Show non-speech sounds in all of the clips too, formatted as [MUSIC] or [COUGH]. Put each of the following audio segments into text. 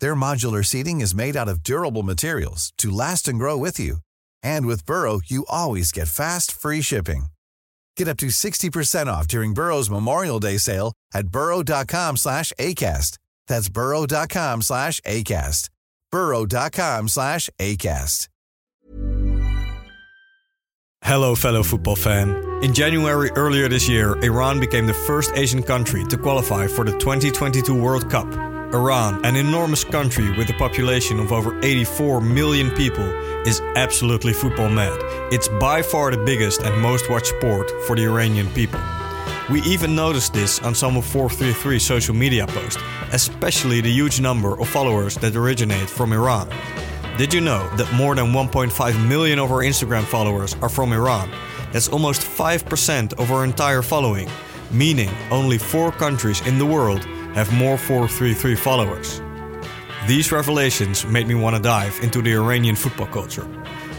Their modular seating is made out of durable materials to last and grow with you. And with Burrow, you always get fast, free shipping. Get up to 60% off during Burrow's Memorial Day sale at burrow.com slash ACAST. That's burrow.com slash ACAST. burrow.com slash ACAST. Hello, fellow football fan. In January earlier this year, Iran became the first Asian country to qualify for the 2022 World Cup. Iran, an enormous country with a population of over 84 million people, is absolutely football mad. It's by far the biggest and most watched sport for the Iranian people. We even noticed this on some of 433 social media posts, especially the huge number of followers that originate from Iran. Did you know that more than 1.5 million of our Instagram followers are from Iran? That's almost 5% of our entire following, meaning only four countries in the world have more 433 followers. These revelations made me want to dive into the Iranian football culture.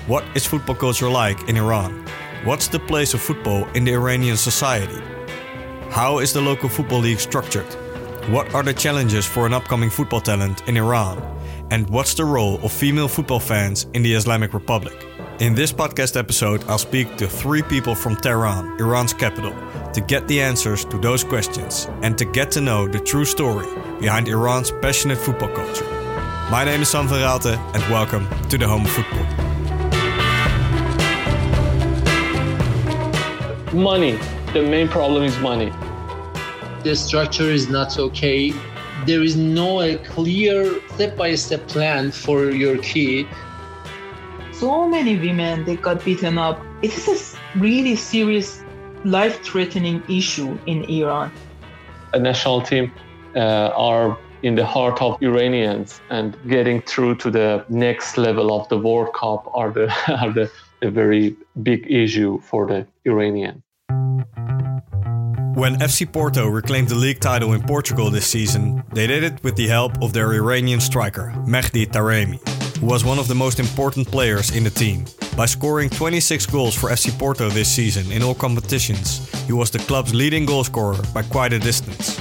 What is football culture like in Iran? What's the place of football in the Iranian society? How is the local football league structured? What are the challenges for an upcoming football talent in Iran? And what's the role of female football fans in the Islamic Republic? In this podcast episode, I'll speak to three people from Tehran, Iran's capital, to get the answers to those questions and to get to know the true story behind Iran's passionate football culture. My name is Sam van Raalte, and welcome to the home of football. Money. The main problem is money. the structure is not okay. There is no a clear step-by-step plan for your kid. So many women they got beaten up. It is a really serious life-threatening issue in iran. A national team uh, are in the heart of Iranians, and getting through to the next level of the World Cup are the [LAUGHS] are the, the very big issue for the Iranian. When FC Porto reclaimed the league title in Portugal this season, they did it with the help of their Iranian striker, Mehdi Taremi, who was one of the most important players in the team. By scoring 26 goals for FC Porto this season in all competitions, he was the club's leading goalscorer by quite a distance.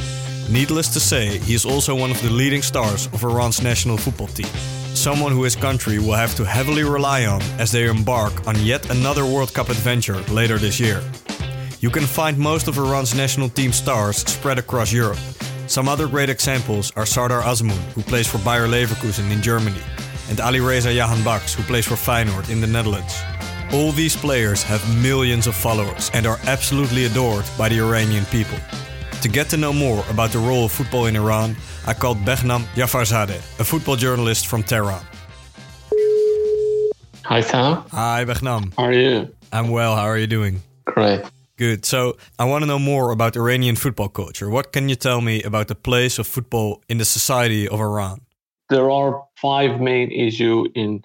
Needless to say, he is also one of the leading stars of Iran's national football team. Someone who his country will have to heavily rely on as they embark on yet another World Cup adventure later this year. You can find most of Iran's national team stars spread across Europe. Some other great examples are Sardar Azmoun, who plays for Bayer Leverkusen in Germany, and Ali Reza Jahanbakhsh, who plays for Feyenoord in the Netherlands. All these players have millions of followers and are absolutely adored by the Iranian people. To get to know more about the role of football in Iran, I called Behnam Jafarzadeh, a football journalist from Tehran. Hi Sam, Hi Behnam, how are you? I'm well, how are you doing? Great. Good. So I want to know more about Iranian football culture. What can you tell me about the place of football in the society of Iran? There are five main issues in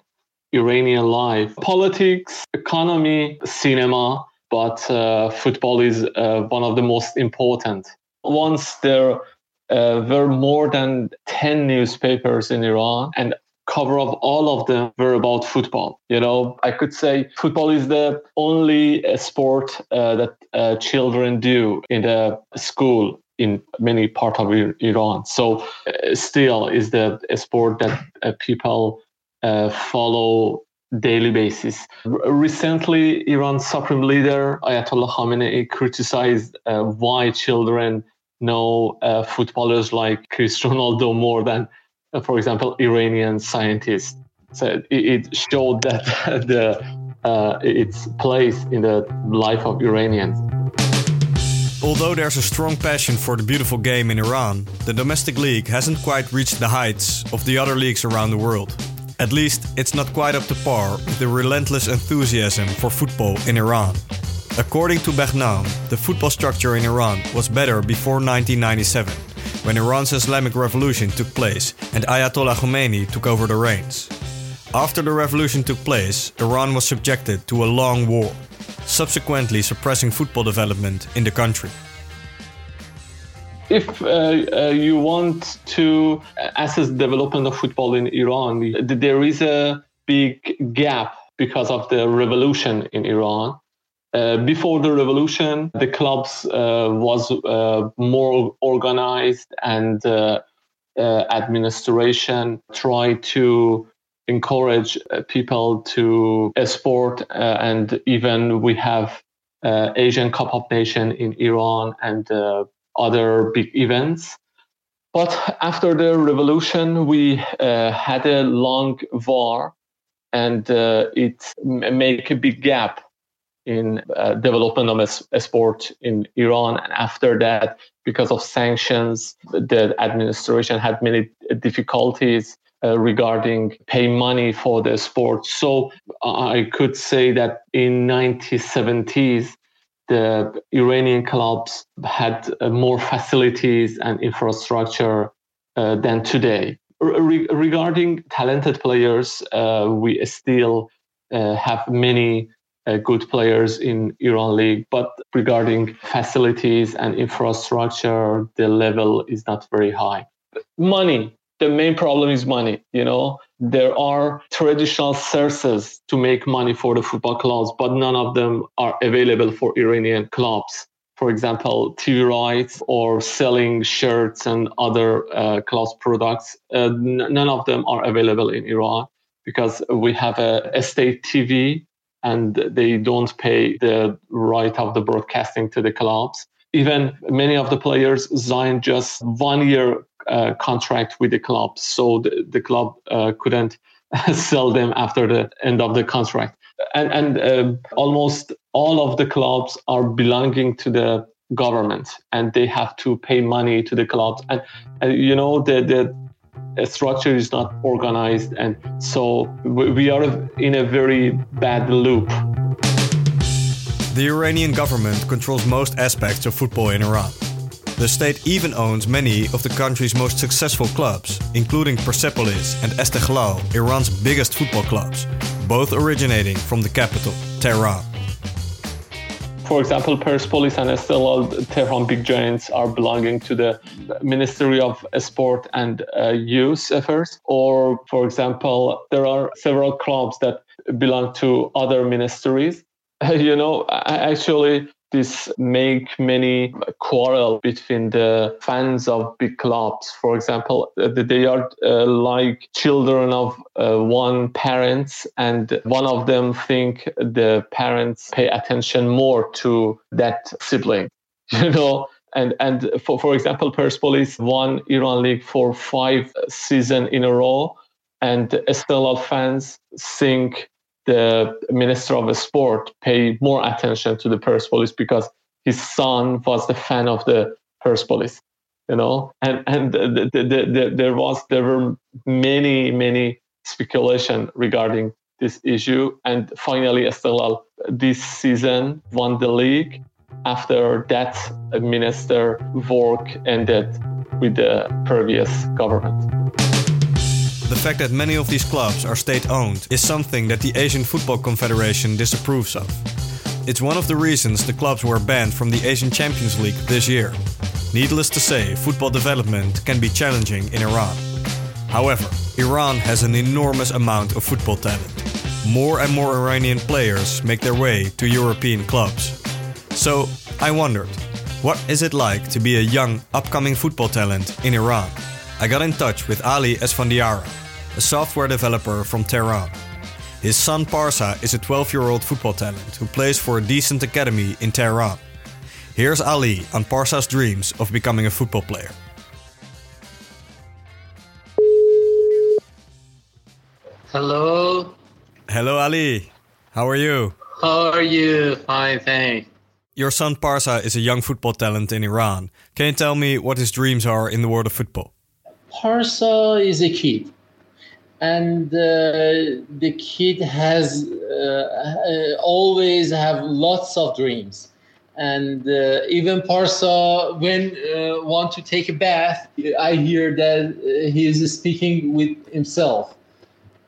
Iranian life. Politics, economy, cinema, but uh, football is uh, one of the most important. Once there uh, were more than 10 newspapers in Iran, and cover of all of them were about football. You know, I could say football is the only uh, sport uh, that uh, children do in the school in many parts of Iran. So, uh, still is the sport that uh, people uh, follow daily basis. Recently, Iran's supreme leader Ayatollah Khamenei criticized why children know footballers like Cristiano Ronaldo more than uh, for example, Iranian scientists. So it, showed that [LAUGHS] the uh, its place in the life of Iranians. Although there's a strong passion for the beautiful game in Iran, the domestic league hasn't quite reached the heights of the other leagues around the world. At least, it's not quite up to par with the relentless enthusiasm for football in Iran. According to Behnam, the football structure in Iran was better before 1997 when Iran's Islamic Revolution took place and Ayatollah Khomeini took over the reins. After the revolution took place, Iran was subjected to a long war, subsequently suppressing football development in the country. If uh, uh, you want to assess development of football in Iran, there is a big gap because of the revolution in Iran. Uh, before the revolution, the clubs uh, was uh, more organized and uh, administration tried to encourage uh, people to uh, sport uh, and even we have Asian Cup of Nation in Iran and other big events. But after the revolution, we had a long war and it made a big gap in uh, development of a, a, sport in Iran. And after that, because of sanctions, the administration had many difficulties uh, regarding pay money for the sport. So I could say that in 1970s, the Iranian clubs had uh, more facilities and infrastructure uh, than today. Re- regarding talented players, uh, we still have many good players in Iran League. But regarding facilities and infrastructure, the level is not very high. Money, the main problem is money. You know, there are traditional sources to make money for the football clubs, but none of them are available for Iranian clubs. For example, TV rights or selling shirts and other uh, clubs products. Uh, n- none of them are available in Iran because we have a, a state TV and they don't pay the right of the broadcasting to the clubs. Even many of the players signed just one year uh, contract with the club, so the, the club uh, couldn't [LAUGHS] sell them after the end of the contract. And, and uh, almost all of the clubs are belonging to the government, and they have to pay money to the clubs. And, and you know the the structure is not organized and so we are in a very bad loop the iranian government controls most aspects of football in iran the state even owns many of the country's most successful clubs including persepolis and esteghlal iran's biggest football clubs both originating from the capital tehran for example, Persepolis and Esteghlal Tehran Big Giants are belonging to the Ministry of Sport and uh, Youth Affairs. Or, for example, there are several clubs that belong to other ministries. [LAUGHS] you know, actually, this make many quarrel between the fans of big clubs. For example, uh, they are uh, like children of uh, one parents, and one of them think the parents pay attention more to that sibling. [LAUGHS] You know, and and for for example, Persepolis won Iran League for five season in a row, and Esteghlal fans think the minister of sport paid more attention to the Persepolis because his son was the fan of the Persepolis, you know, and and the, the, the, there was there were many many speculation regarding this issue, and finally Esteghlal this season won the league. After that, minister work ended with the previous government. The fact that many of these clubs are state owned is something that the Asian Football Confederation disapproves of. It's one of the reasons the clubs were banned from the Asian Champions League this year. Needless to say, football development can be challenging in Iran. However, Iran has an enormous amount of football talent. More and more Iranian players make their way to European clubs. So, I wondered, what is it like to be a young, upcoming football talent in Iran? I got in touch with Ali Esfandiara, a software developer from Tehran. His son Parsa is a 12 year old football talent who plays for a decent academy in Tehran. Here's Ali on Parsa's dreams of becoming a football player. Hello. Hello, Ali. How are you? How are you? Fine, thanks. Your son Parsa is a young football talent in Iran. Can you tell me what his dreams are in the world of football? Parsa is a kid, and uh, the kid has uh, uh, always have lots of dreams. And uh, even Parsa, when uh, want to take a bath, I hear that he is speaking with himself,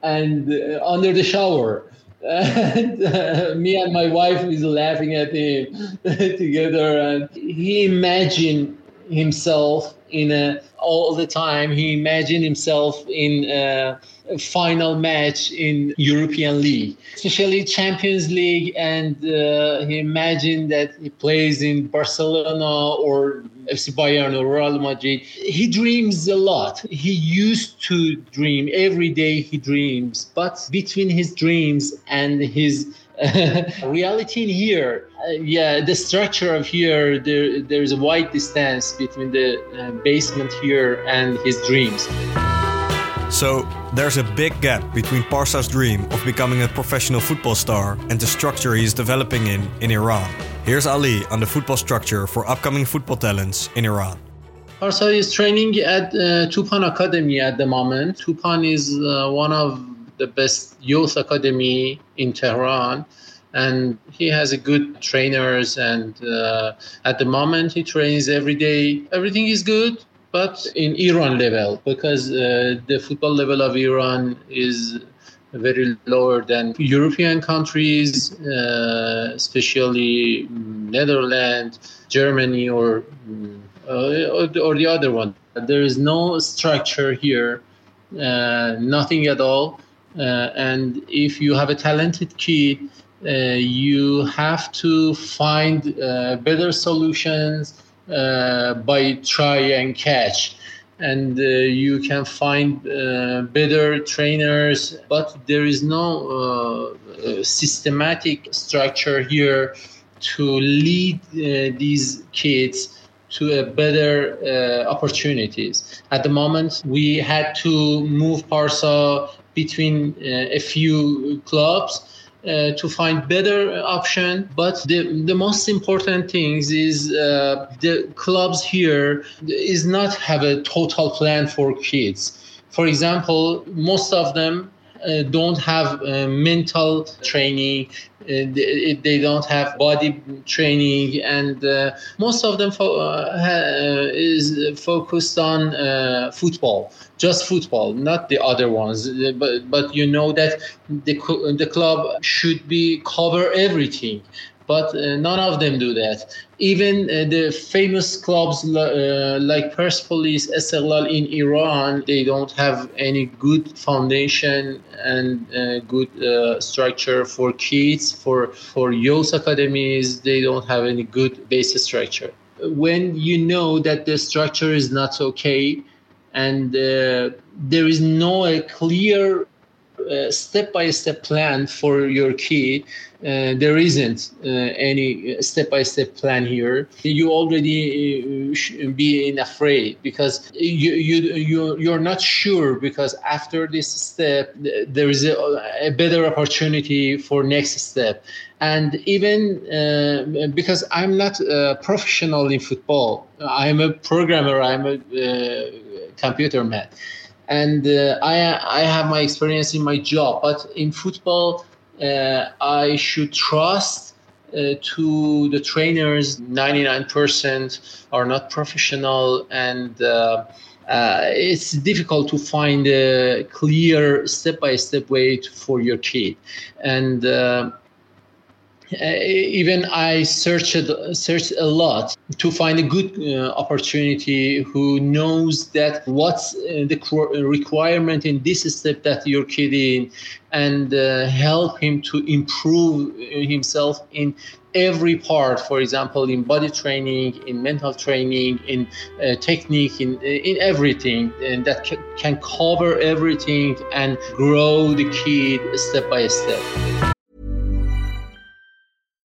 and uh, under the shower. [LAUGHS] And me and my wife is laughing at him [LAUGHS] together. And he imagined himself in a all the time he imagined himself in a, a final match in european league especially champions league and uh, he imagined that he plays in barcelona or FC Bayern or Real Madrid. He dreams a lot. He used to dream every day. He dreams, but between his dreams and his uh, [LAUGHS] reality in here, uh, yeah, the structure of here, there there is a wide distance between the uh, basement here and his dreams. So, there's a big gap between Parsa's dream of becoming a professional football star and the structure he is developing in in Iran. Here's Ali on the football structure for upcoming football talents in Iran. Parsa is training at uh, Tupan Academy at the moment. Tupan is uh, one of the best youth academy in Tehran and he has a good trainers and uh, at the moment he trains every day everything is good but in Iran level because uh, the football level of Iran is very lower than European countries, uh, especially Netherlands, Germany, or, uh, or the other one. There is no structure here, uh, nothing at all. Uh, and if you have a talented kid, uh, you have to find uh, better solutions by try and catch and uh, you can find uh, better trainers but there is no uh, systematic structure here to lead these kids to better opportunities. At the moment, we had to move Parsa between uh, a few clubs uh, to find better option. But the, the most important things is uh, the clubs here is not have a total plan for kids. For example, most of them don't have uh, mental training. Uh, they, they, don't have body training. And uh, most of them fo- uh, is focused on football just football not the other ones. But but you know that the, the club should be cover everything but uh, none of them do that. Even uh, the famous clubs uh, like Persepolis, Esteghlal in Iran, they don't have any good foundation and uh, good uh, structure for kids, for, for youth academies. They don't have any good basic structure. When you know that the structure is not okay and uh, there is no clear step by step plan for your kid, uh, there isn't uh, any step-by-step plan here. You already uh, be in afraid because you you you you're not sure because after this step there is a, a better opportunity for next step, and even uh, because I'm not a professional in football, I'm a programmer. I'm a uh, computer man, and I I have my experience in my job, but in football uh, I should trust uh, to the trainers. 99% are not professional and uh, uh, it's difficult to find a clear step-by-step way to, for your kid and uh, uh, even I searched searched a lot to find a good uh, opportunity who knows that what's uh, the requirement in this step that you're kid in, and uh, help him to improve himself in every part. For example, in body training, in mental training, in uh, technique, in in everything, and that can cover everything and grow the kid step by step.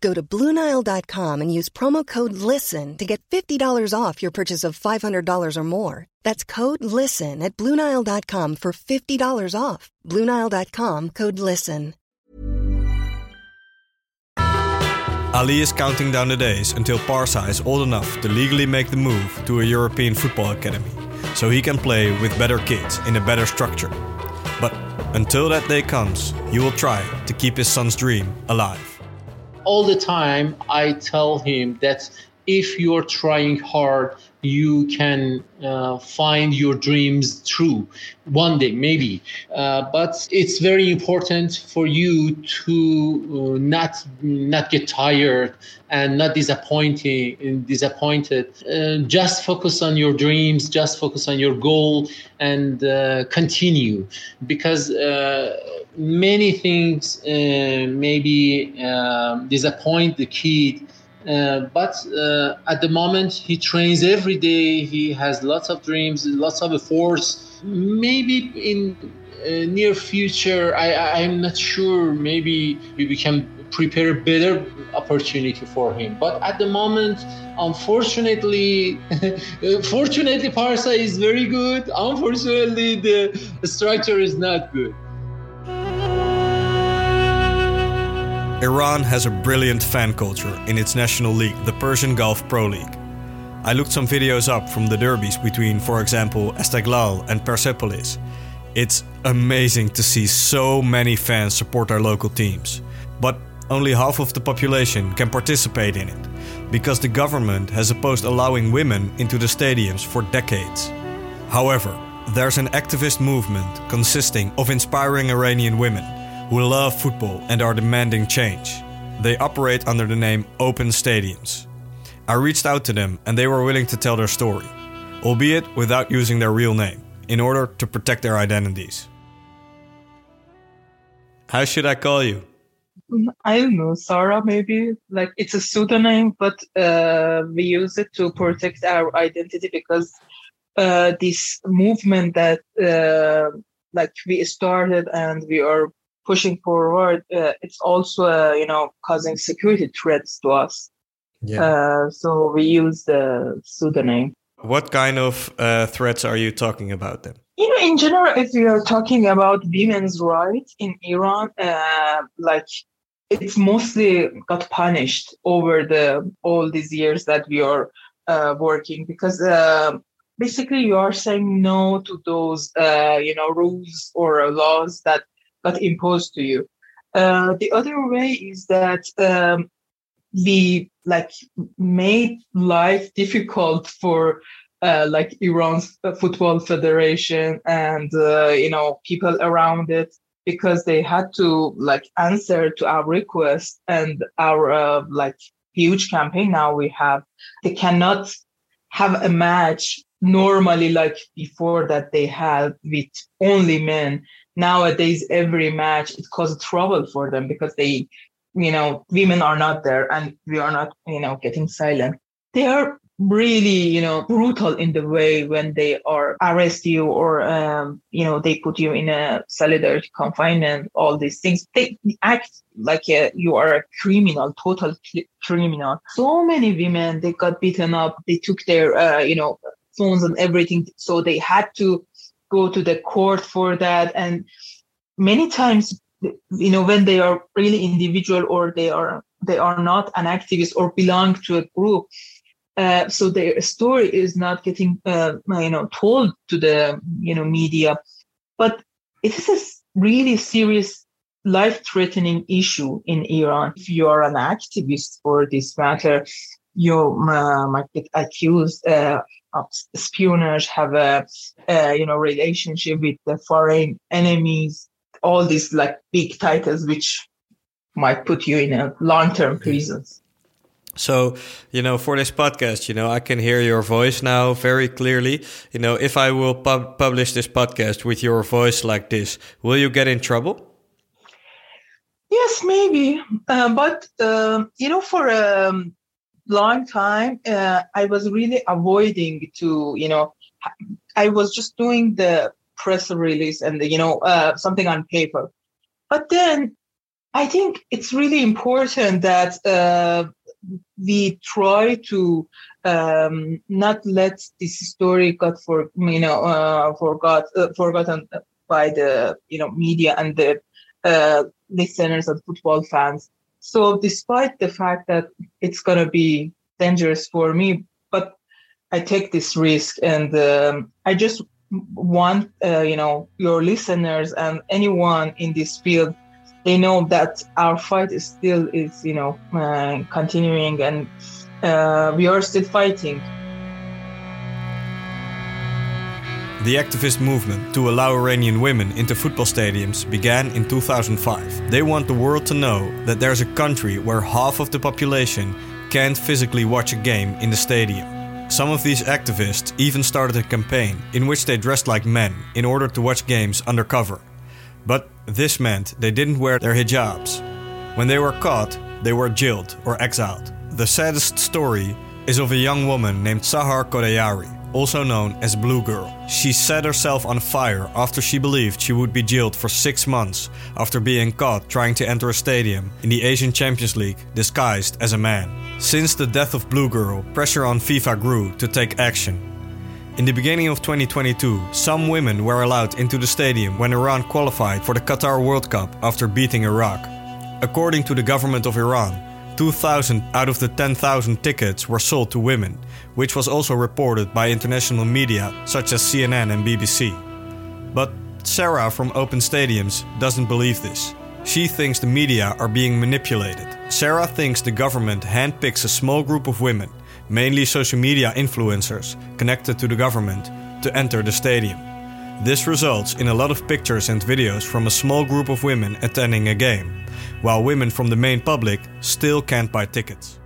Go to Bluenile.com and use promo code LISTEN to get $50 off your purchase of $500 or more. That's code LISTEN at Bluenile.com for $50 off. Bluenile.com code LISTEN. Ali is counting down the days until Parsa is old enough to legally make the move to a European football academy so he can play with better kids in a better structure. But until that day comes, he will try to keep his son's dream alive all the time I tell him that if you're trying hard, you can uh, find your dreams true one day, maybe. Uh, but it's very important for you to uh, not not get tired and not disappointing disappointed. Uh, just focus on your dreams. Just focus on your goal and uh, continue, because uh, many things maybe disappoint the kid uh, but uh, at the moment, he trains every day. He has lots of dreams, lots of efforts. Maybe in uh, near future, I, I'm not sure. Maybe we can prepare a better opportunity for him. But at the moment, unfortunately, [LAUGHS] fortunately, Parsa is very good. Unfortunately, the structure is not good. Iran has a brilliant fan culture in its national league, the Persian Gulf Pro League. I looked some videos up from the derbies between, for example, Esteghlal and Persepolis. It's amazing to see so many fans support their local teams. But only half of the population can participate in it, because the government has opposed allowing women into the stadiums for decades. However, there's an activist movement consisting of inspiring Iranian women who love football and are demanding change. They operate under the name Open Stadiums. I reached out to them and they were willing to tell their story, albeit without using their real name, in order to protect their identities. How should I call you? I don't know, Sarah, maybe. Like it's a pseudonym, but uh, we use it to protect our identity because uh, this movement that uh, like we started and we are pushing forward, uh, it's also uh, you know causing security threats to us. Yeah. Uh, so we use the pseudonym. What kind of uh, threats are you talking about then? You know, in general, if we are talking about women's rights in Iran, uh, like it's mostly got punished over the all these years that we are uh, working because basically you are saying no to those you know rules or laws that got imposed to you. Uh, the other way is that um, we like made life difficult for uh, like Iran's football federation and uh, you know people around it because they had to like answer to our request and our uh, like huge campaign now we have they cannot have a match normally like before that they had with only men nowadays every match it causes trouble for them because they you know women are not there and we are not you know getting silent. They are really you know brutal in the way when they are arrest you or um, you know they put you in a solitary confinement all these things. They act like a, you are a criminal total criminal. So many women they got beaten up they took their uh, you know phones and everything so they had to go to the court for that. And many times you know when they are really individual or they are they are not an activist or belong to a group uh, so their story is not getting uh, you know told to the you know media. But it is a really serious life-threatening issue in iran. If you are an activist for this matter you might get accused uh, of espionage have a, a you know relationship with the foreign enemies all these like big titles which might put you in a long-term prisons so, you know, for this podcast, you know, I can hear your voice now very clearly. You know, if I will pub publish this podcast with your voice like this, will you get in trouble? Yes, maybe. Uh, but, uh, you know, for a long time, uh, I was really avoiding to, you know, I was just doing the press release and, the, you know, uh, something on paper. But then I think it's really important that uh, we try to um, not let this story got for you know uh, forgot uh, forgotten by the you know media and the uh, listeners and football fans. So despite the fact that it's gonna be dangerous for me, but I take this risk and um, I just want uh, you know your listeners and anyone in this field they know that our fight is still is you know uh, continuing and uh, we are still fighting The activist movement to allow Iranian women into football stadiums began in 2005. They want the world to know that there's a country where half of the population can't physically watch a game in the stadium. Some of these activists even started a campaign in which they dressed like men in order to watch games undercover. But this meant they didn't wear their hijabs. When they were caught, they were jailed or exiled. The saddest story is of a young woman named Sahar Khodayari, also known as Blue Girl. She set herself on fire after she believed she would be jailed for six months after being caught trying to enter a stadium in the Asian Champions League disguised as a man. Since the death of Blue Girl, pressure on FIFA grew to take action in the beginning of 2022, some women were allowed into the stadium when Iran qualified for the Qatar World Cup after beating Iraq. According to the government of Iran, 2,000 out of the 10,000 tickets were sold to women, which was also reported by international media such as CNN and BBC. But Sarah from Open Stadiums doesn't believe this. She thinks the media are being manipulated. Sarah thinks the government handpicks a small group of women mainly social media influencers connected to the government, to enter the stadium. This results in a lot of pictures and videos from a small group of women attending a game, while women from the main public still can't buy tickets.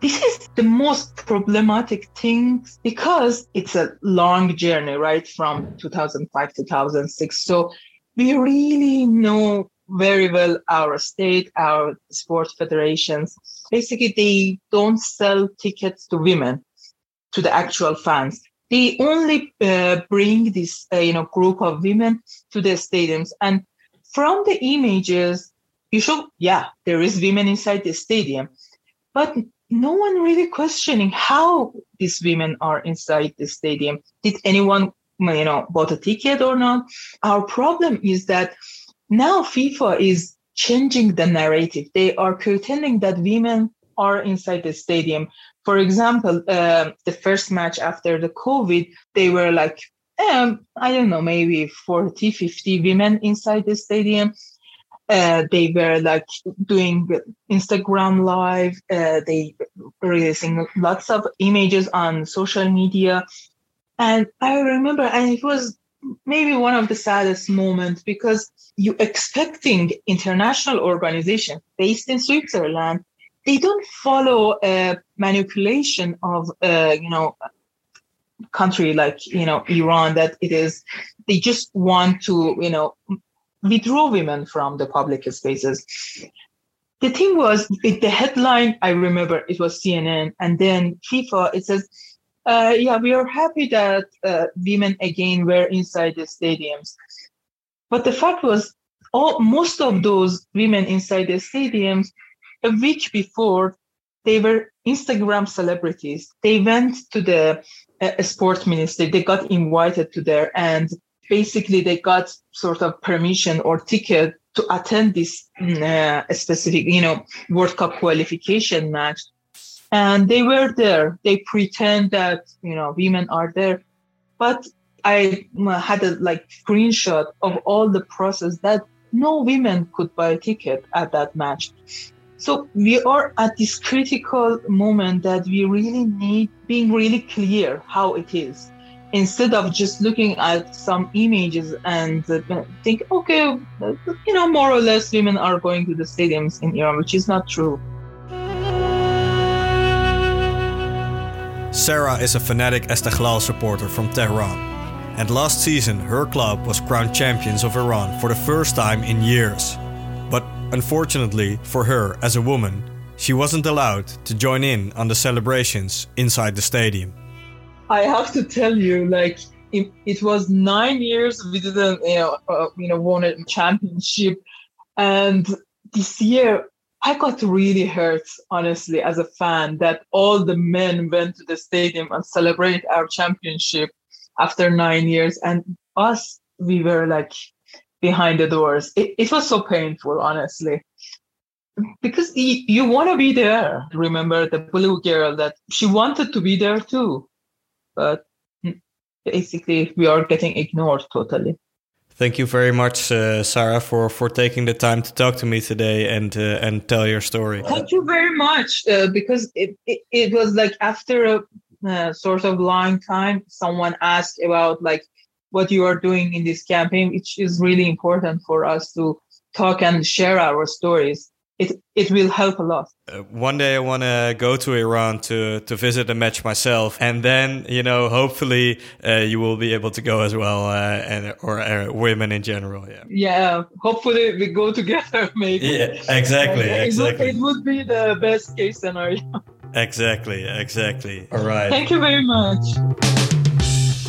This is the most problematic thing because it's a long journey, right? From 2005 to 2006. So we really know very well our state, our sports federations. Basically, they don't sell tickets to women, to the actual fans. They only uh, bring this, uh, you know, group of women to the stadiums. And from the images, you show, yeah, there is women inside the stadium, but no one really questioning how these women are inside the stadium. Did anyone, you know, bought a ticket or not? Our problem is that now FIFA is changing the narrative. They are pretending that women are inside the stadium. For example, uh, the first match after the COVID, they were like, um, I don't know, maybe 40, 50 women inside the stadium. Uh, they were like doing Instagram live. Uh, they releasing lots of images on social media. And I remember, and it was maybe one of the saddest moments because you expecting international organization based in Switzerland, they don't follow a manipulation of, uh, you know, country like, you know, Iran that it is, they just want to, you know, withdraw women from the public spaces. The thing was, the headline, I remember it was CNN, and then FIFA, it says, uh, yeah, we are happy that uh, women again were inside the stadiums. But the fact was, all, most of those women inside the stadiums, a week before, they were Instagram celebrities. They went to the uh, sports ministry. They got invited to there, and basically they got sort of permission or ticket to attend this mm, uh, specific, you know, World Cup qualification match and they were there. They pretend that you know women are there, but I had a like screenshot of all the process that no women could buy a ticket at that match. So we are at this critical moment that we really need being really clear how it is instead of just looking at some images and uh, think, okay, you know, more or less women are going to the stadiums in Iran, which is not true. Sarah is a fanatic Esteghlal supporter from Tehran, and last season her club was crowned champions of Iran for the first time in years. But unfortunately for her as a woman, she wasn't allowed to join in on the celebrations inside the stadium. I have to tell you, like, it, it was nine years we didn't, you know, uh, you know, won a championship, and this year I got really hurt, honestly, as a fan, that all the men went to the stadium and celebrate our championship after nine years, and us, we were like behind the doors. It, it was so painful, honestly, because you, you want to be there. Remember the blue girl that she wanted to be there too, but basically we are getting ignored totally. Thank you very much, uh, Sarah, for, for taking the time to talk to me today and uh, and tell your story. Thank you very much, uh, because it, it, it was like after a uh, sort of long time, someone asked about like what you are doing in this campaign, which is really important for us to talk and share our stories it it will help a lot. Uh, one day I want to go to Iran to to visit a match myself, and then you know hopefully uh, you will be able to go as well, uh, and or uh, women in general. Yeah. Yeah. Hopefully we go together. [LAUGHS] Maybe. Yeah. Exactly. exactly. Would, it would be the best case scenario. [LAUGHS] exactly. Exactly. All right. Thank you very much.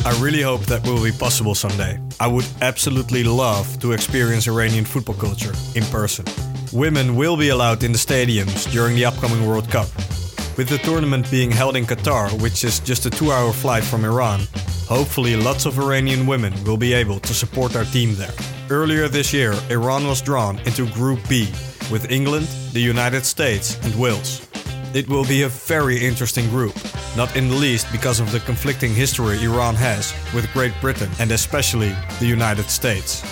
I really hope that will be possible someday. I would absolutely love to experience Iranian football culture in person. Women will be allowed in the stadiums during the upcoming World Cup. With the tournament being held in Qatar, which is just a two hour flight from Iran, hopefully lots of Iranian women will be able to support our team there. Earlier this year, Iran was drawn into Group B with England, the United States, and Wales. It will be a very interesting group, not in the least because of the conflicting history Iran has with Great Britain and especially the United States.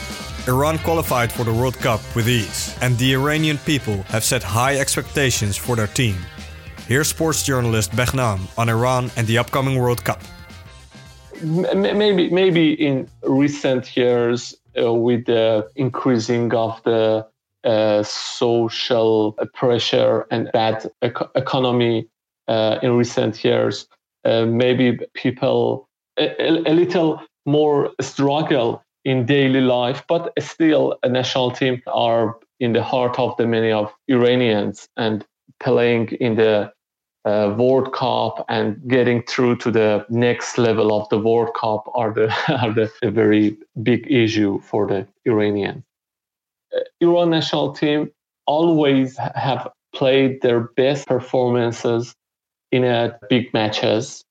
Iran qualified for the World Cup with ease, and the Iranian people have set high expectations for their team. Here's sports journalist Behnam on Iran and the upcoming World Cup. Maybe, maybe in recent years, uh, with the increasing of the uh, social pressure and bad ec- economy uh, in recent years, uh, maybe people a, a, little more struggle in daily life, but still a national team are in the heart of the many of Iranians and playing in the uh, World Cup and getting through to the next level of the World Cup are the [LAUGHS] are the, very big issue for the Iranians. Uh, Iran national team always have played their best performances in a big matches.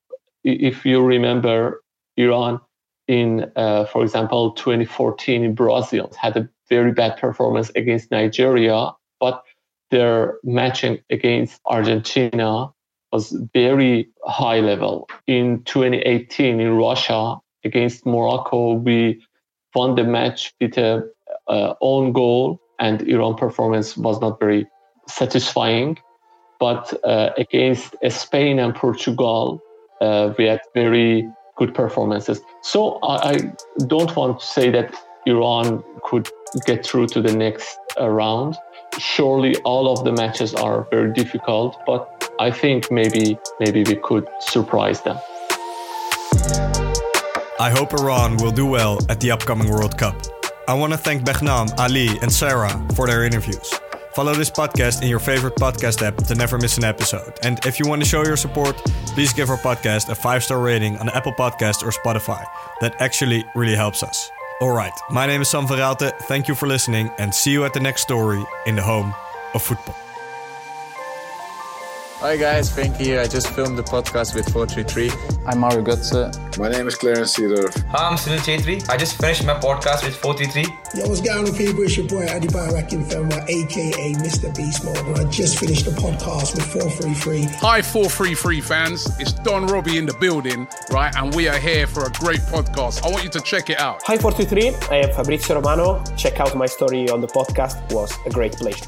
If you remember, Iran in, uh, for example, 2014 in Brazil had a very bad performance against Nigeria, but their matching against Argentina was very high level. In 2018 in Russia against Morocco, we won the match with a uh, own goal and Iran performance was not very satisfying. But uh, against Spain and Portugal, uh, we had very good performances. So I, I, don't want to say that Iran could get through to the next uh, round. Surely all of the matches are very difficult, but I think maybe maybe we could surprise them. I hope Iran will do well at the upcoming World Cup. I want to thank Behnam, Ali, and Sarah for their interviews. Follow this podcast in your favorite podcast app to never miss an episode. And if you want to show your support, please give our podcast a five star rating on Apple Podcast or Spotify. That actually really helps us. All right, my name is Sam Verraalte. Thank you for listening and see you at the next story in the home of football. Hi guys, Frankie here. I just filmed the podcast with 433. I'm Mario Götze. My name is Clarence Seedorf. Hi, I'm Sunil Chhetri. I just finished my podcast with 433. Yo, what's going on people? It's your boy Adebayo Akinfenwa, aka Mr. Beast Mode. And I just finished the podcast with 433. Hi 433 fans, it's Don Robbie in the building, right? And we are here for a great podcast. I want you to check it out. Hi 433, I am Fabrizio Romano. Check out my story on the podcast. It was a great pleasure.